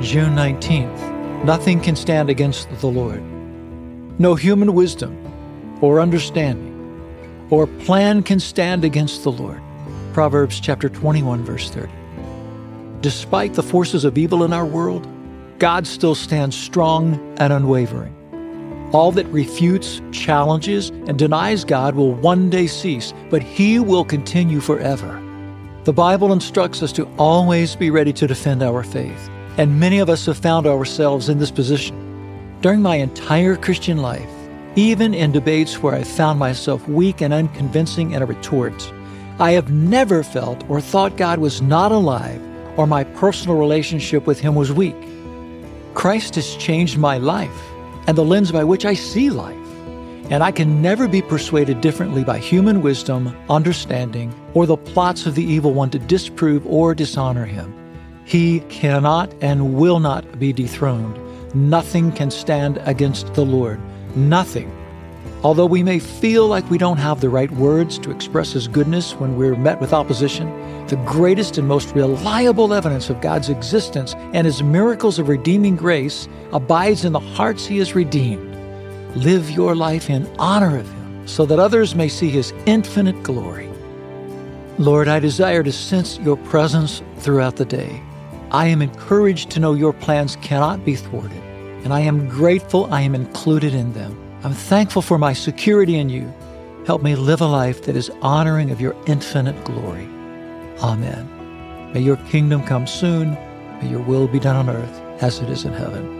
June 19th, nothing can stand against the Lord. No human wisdom or understanding or plan can stand against the Lord. Proverbs chapter 21 verse 30. Despite the forces of evil in our world, God still stands strong and unwavering. All that refutes, challenges, and denies God will one day cease, but He will continue forever. The Bible instructs us to always be ready to defend our faith, and many of us have found ourselves in this position. During my entire Christian life, even in debates where I found myself weak and unconvincing in a retort, I have never felt or thought God was not alive or my personal relationship with Him was weak. Christ has changed my life and the lens by which I see life. And I can never be persuaded differently by human wisdom, understanding, or the plots of the evil one to disprove or dishonor him. He cannot and will not be dethroned. Nothing can stand against the Lord. Nothing. Although we may feel like we don't have the right words to express His goodness when we're met with opposition, the greatest and most reliable evidence of God's existence and His miracles of redeeming grace abides in the hearts He has redeemed. Live your life in honor of Him so that others may see His infinite glory. Lord, I desire to sense your presence throughout the day. I am encouraged to know your plans cannot be thwarted, and I am grateful I am included in them. I'm thankful for my security in you. Help me live a life that is honoring of your infinite glory. Amen. May your kingdom come soon. May your will be done on earth as it is in heaven.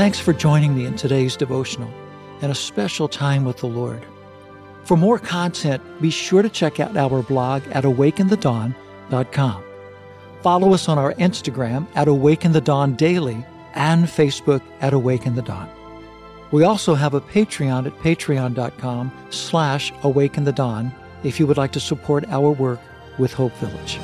Thanks for joining me in today's devotional and a special time with the Lord. For more content, be sure to check out our blog at awakeinthedawn.com. Follow us on our Instagram at Awake in the Dawn Daily and Facebook at Awake in the Dawn. We also have a Patreon at patreon.com slash awake in the dawn if you would like to support our work with Hope Village.